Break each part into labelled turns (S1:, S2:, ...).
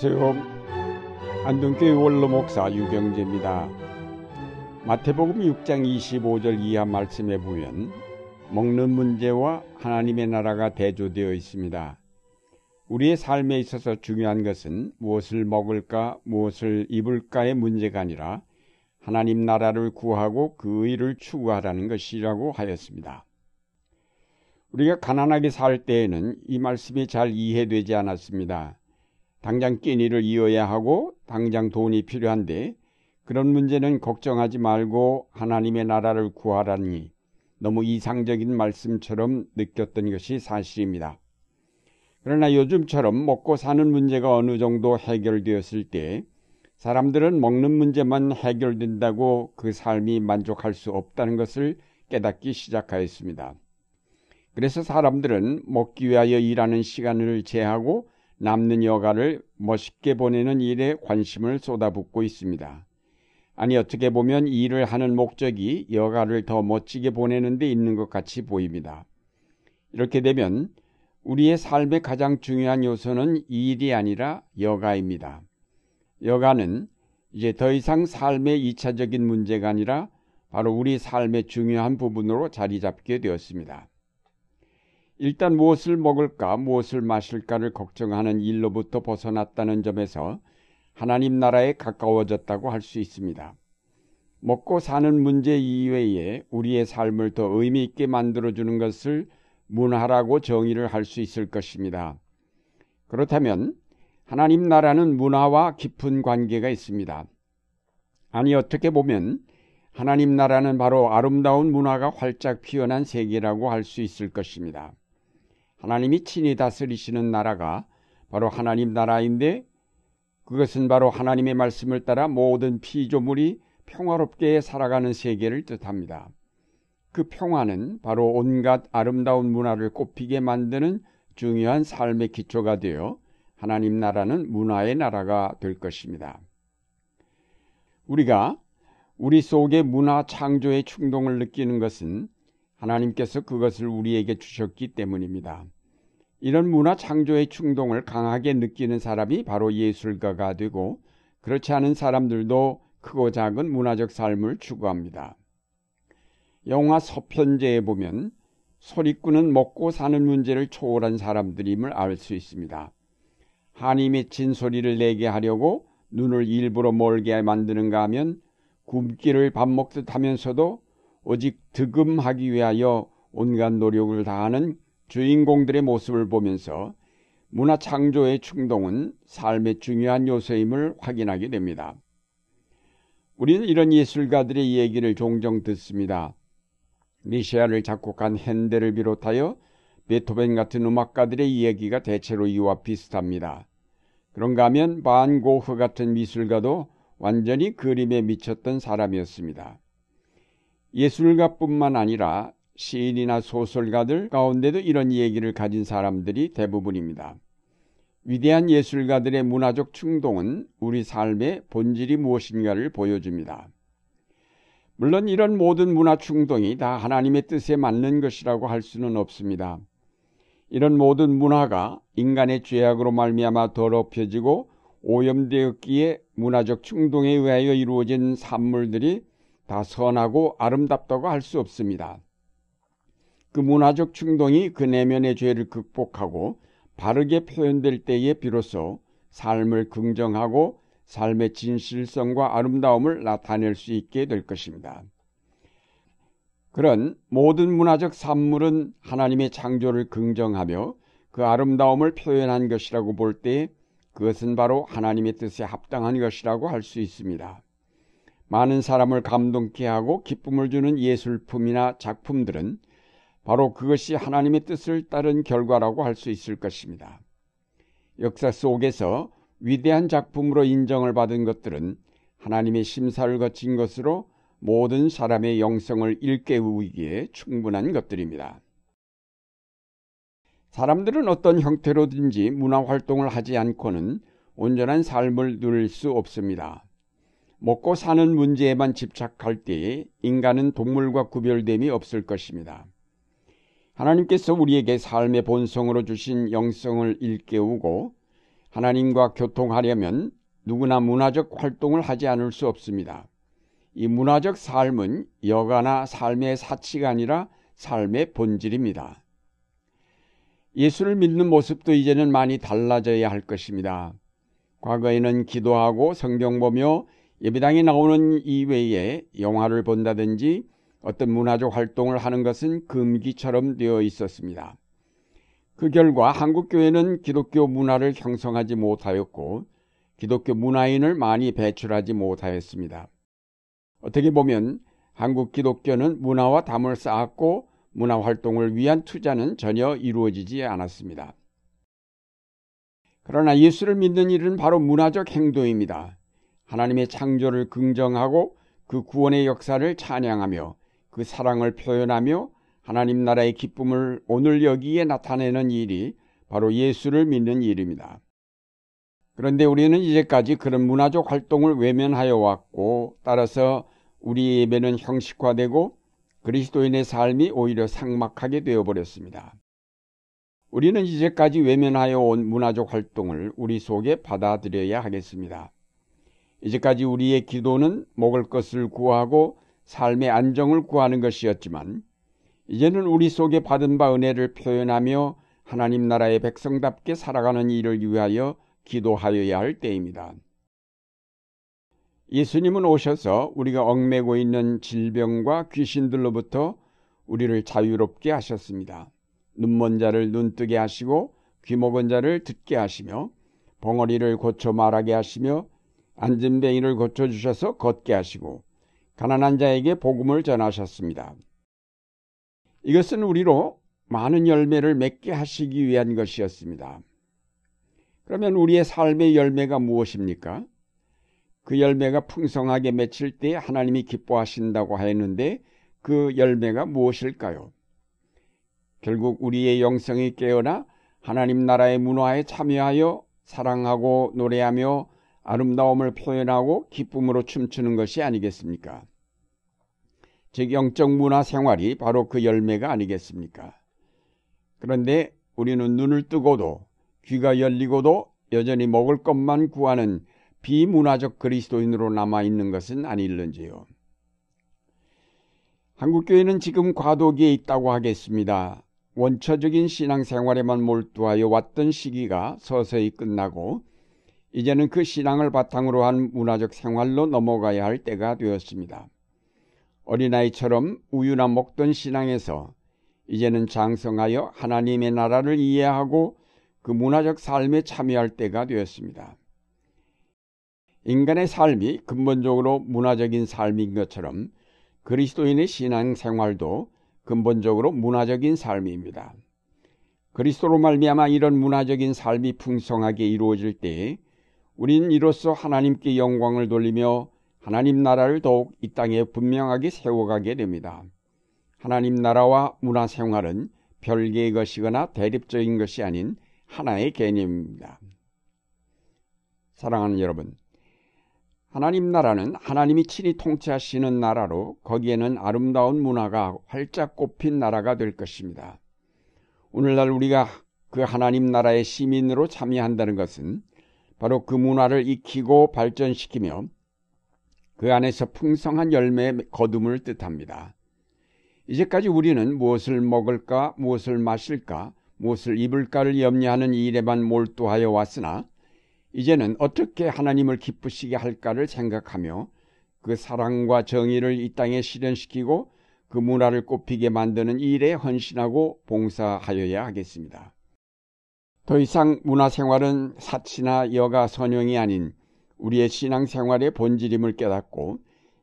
S1: 안녕하세요. 안동교회 원로 목사 유경재입니다. 마태복음 6장 25절 이하 말씀에 보면 먹는 문제와 하나님의 나라가 대조되어 있습니다. 우리의 삶에 있어서 중요한 것은 무엇을 먹을까, 무엇을 입을까의 문제가 아니라 하나님 나라를 구하고 그 의를 추구하라는 것이라고 하였습니다. 우리가 가난하게 살 때에는 이 말씀이 잘 이해되지 않았습니다. 당장 끼니를 이어야 하고 당장 돈이 필요한데 그런 문제는 걱정하지 말고 하나님의 나라를 구하라니 너무 이상적인 말씀처럼 느꼈던 것이 사실입니다. 그러나 요즘처럼 먹고 사는 문제가 어느 정도 해결되었을 때 사람들은 먹는 문제만 해결된다고 그 삶이 만족할 수 없다는 것을 깨닫기 시작하였습니다. 그래서 사람들은 먹기 위하여 일하는 시간을 제하고 남는 여가를 멋있게 보내는 일에 관심을 쏟아붓고 있습니다. 아니 어떻게 보면 일을 하는 목적이 여가를 더 멋지게 보내는 데 있는 것 같이 보입니다. 이렇게 되면 우리의 삶의 가장 중요한 요소는 일이 아니라 여가입니다. 여가는 이제 더 이상 삶의 이차적인 문제가 아니라 바로 우리 삶의 중요한 부분으로 자리 잡게 되었습니다. 일단 무엇을 먹을까, 무엇을 마실까를 걱정하는 일로부터 벗어났다는 점에서 하나님 나라에 가까워졌다고 할 수 있습니다. 먹고 사는 문제 이외에 우리의 삶을 더 의미 있게 만들어주는 것을 문화라고 정의를 할 수 있을 것입니다. 그렇다면 하나님 나라는 문화와 깊은 관계가 있습니다. 아니 어떻게 보면 하나님 나라는 바로 아름다운 문화가 활짝 피어난 세계라고 할 수 있을 것입니다. 하나님이 친히 다스리시는 나라가 바로 하나님 나라인데 그것은 바로 하나님의 말씀을 따라 모든 피조물이 평화롭게 살아가는 세계를 뜻합니다. 그 평화는 바로 온갖 아름다운 문화를 꽃피게 만드는 중요한 삶의 기초가 되어 하나님 나라는 문화의 나라가 될 것입니다. 우리가 우리 속에 문화 창조의 충동을 느끼는 것은 하나님께서 그것을 우리에게 주셨기 때문입니다. 이런 문화 창조의 충동을 강하게 느끼는 사람이 바로 예술가가 되고 그렇지 않은 사람들도 크고 작은 문화적 삶을 추구합니다. 영화 서편제에 보면 소리꾼은 먹고 사는 문제를 초월한 사람들임을 알 수 있습니다. 한이 맺힌 소리를 내게 하려고 눈을 일부러 멀게 만드는가 하면 굶기를 밥 먹듯 하면서도 오직 득음하기 위하여 온갖 노력을 다하는 주인공들의 모습을 보면서 문화 창조의 충동은 삶의 중요한 요소임을 확인하게 됩니다. 우리는 이런 예술가들의 얘기를 종종 듣습니다. 미시아를 작곡한 핸델을 비롯하여 베토벤 같은 음악가들의 이야기가 대체로 이와 비슷합니다. 그런가 하면 반 고흐 같은 미술가도 완전히 그림에 미쳤던 사람이었습니다. 예술가뿐만 아니라 시인이나 소설가들 가운데도 이런 얘기를 가진 사람들이 대부분입니다. 위대한 예술가들의 문화적 충동은 우리 삶의 본질이 무엇인가를 보여줍니다. 물론 이런 모든 문화 충동이 다 하나님의 뜻에 맞는 것이라고 할 수는 없습니다. 이런 모든 문화가 인간의 죄악으로 말미암아 더럽혀지고 오염되었기에 문화적 충동에 의하여 이루어진 산물들이 다 선하고 아름답다고 할 수 없습니다. 그 문화적 충동이 그 내면의 죄를 극복하고 바르게 표현될 때에 비로소 삶을 긍정하고 삶의 진실성과 아름다움을 나타낼 수 있게 될 것입니다. 그런 모든 문화적 산물은 하나님의 창조를 긍정하며 그 아름다움을 표현한 것이라고 볼 때 그것은 바로 하나님의 뜻에 합당한 것이라고 할 수 있습니다. 많은 사람을 감동케 하고 기쁨을 주는 예술품이나 작품들은 바로 그것이 하나님의 뜻을 따른 결과라고 할 수 있을 것입니다. 역사 속에서 위대한 작품으로 인정을 받은 것들은 하나님의 심사를 거친 것으로 모든 사람의 영성을 일깨우기에 충분한 것들입니다. 사람들은 어떤 형태로든지 문화 활동을 하지 않고는 온전한 삶을 누릴 수 없습니다. 먹고 사는 문제에만 집착할 때에 인간은 동물과 구별됨이 없을 것입니다. 하나님께서 우리에게 삶의 본성으로 주신 영성을 일깨우고 하나님과 교통하려면 누구나 문화적 활동을 하지 않을 수 없습니다. 이 문화적 삶은 여가나 삶의 사치가 아니라 삶의 본질입니다. 예수를 믿는 모습도 이제는 많이 달라져야 할 것입니다. 과거에는 기도하고 성경 보며 예배당에 나오는 이외에 영화를 본다든지 어떤 문화적 활동을 하는 것은 금기처럼 되어 있었습니다. 그 결과 한국교회는 기독교 문화를 형성하지 못하였고 기독교 문화인을 많이 배출하지 못하였습니다. 어떻게 보면 한국 기독교는 문화와 담을 쌓았고 문화 활동을 위한 투자는 전혀 이루어지지 않았습니다. 그러나 예수를 믿는 일은 바로 문화적 행동입니다. 하나님의 창조를 긍정하고 그 구원의 역사를 찬양하며 그 사랑을 표현하며 하나님 나라의 기쁨을 오늘 여기에 나타내는 일이 바로 예수를 믿는 일입니다. 그런데 우리는 이제까지 그런 문화적 활동을 외면하여 왔고 따라서 우리 예배는 형식화되고 그리스도인의 삶이 오히려 상막하게 되어버렸습니다. 우리는 이제까지 외면하여 온 문화적 활동을 우리 속에 받아들여야 하겠습니다. 이제까지 우리의 기도는 먹을 것을 구하고 삶의 안정을 구하는 것이었지만 이제는 우리 속에 받은 바 은혜를 표현하며 하나님 나라의 백성답게 살아가는 일을 위하여 기도하여야 할 때입니다. 예수님은 오셔서 우리가 얽매고 있는 질병과 귀신들로부터 우리를 자유롭게 하셨습니다. 눈먼 자를 눈뜨게 하시고 귀 먹은 자를 듣게 하시며 벙어리를 고쳐 말하게 하시며 안진뱅이를 고쳐주셔서 걷게 하시고 가난한 자에게 복음을 전하셨습니다. 이것은 우리로 많은 열매를 맺게 하시기 위한 것이었습니다. 그러면 우리의 삶의 열매가 무엇입니까? 그 열매가 풍성하게 맺힐 때 하나님이 기뻐하신다고 하였는데 그 열매가 무엇일까요? 결국 우리의 영성이 깨어나 하나님 나라의 문화에 참여하여 사랑하고 노래하며 아름다움을 표현하고 기쁨으로 춤추는 것이 아니겠습니까? 즉 영적 문화 생활이 바로 그 열매가 아니겠습니까? 그런데 우리는 눈을 뜨고도 귀가 열리고도 여전히 먹을 것만 구하는 비문화적 그리스도인으로 남아 있는 것은 아닐는지요. 한국교회는 지금 과도기에 있다고 하겠습니다. 원초적인 신앙생활에만 몰두하여 왔던 시기가 서서히 끝나고 이제는 그 신앙을 바탕으로 한 문화적 생활로 넘어가야 할 때가 되었습니다. 어린아이처럼 우유나 먹던 신앙에서 이제는 장성하여 하나님의 나라를 이해하고 그 문화적 삶에 참여할 때가 되었습니다. 인간의 삶이 근본적으로 문화적인 삶인 것처럼 그리스도인의 신앙 생활도 근본적으로 문화적인 삶입니다. 그리스도로 말미암아 이런 문화적인 삶이 풍성하게 이루어질 때 우리는 이로써 하나님께 영광을 돌리며 하나님 나라를 더욱 이 땅에 분명하게 세워가게 됩니다. 하나님 나라와 문화 생활은 별개의 것이거나 대립적인 것이 아닌 하나의 개념입니다. 사랑하는 여러분, 하나님 나라는 하나님이 친히 통치하시는 나라로 거기에는 아름다운 문화가 활짝 꽃핀 나라가 될 것입니다. 오늘날 우리가 그 하나님 나라의 시민으로 참여한다는 것은 바로 그 문화를 익히고 발전시키며 그 안에서 풍성한 열매 거둠을 뜻합니다. 이제까지 우리는 무엇을 먹을까, 무엇을 마실까, 무엇을 입을까를 염려하는 일에만 몰두하여 왔으나 이제는 어떻게 하나님을 기쁘시게 할까를 생각하며 그 사랑과 정의를 이 땅에 실현시키고 그 문화를 꽃피게 만드는 일에 헌신하고 봉사하여야 하겠습니다. 더 이상 문화생활은 사치나 여가 선용이 아닌 우리의 신앙생활의 본질임을 깨닫고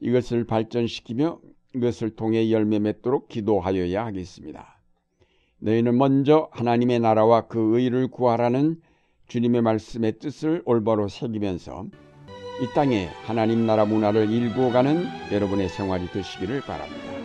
S1: 이것을 발전시키며 이것을 통해 열매 맺도록 기도하여야 하겠습니다. 너희는 먼저 하나님의 나라와 그 의를 구하라는 주님의 말씀의 뜻을 올바로 새기면서 이 땅에 하나님 나라 문화를 일구어가는 여러분의 생활이 되시기를 바랍니다.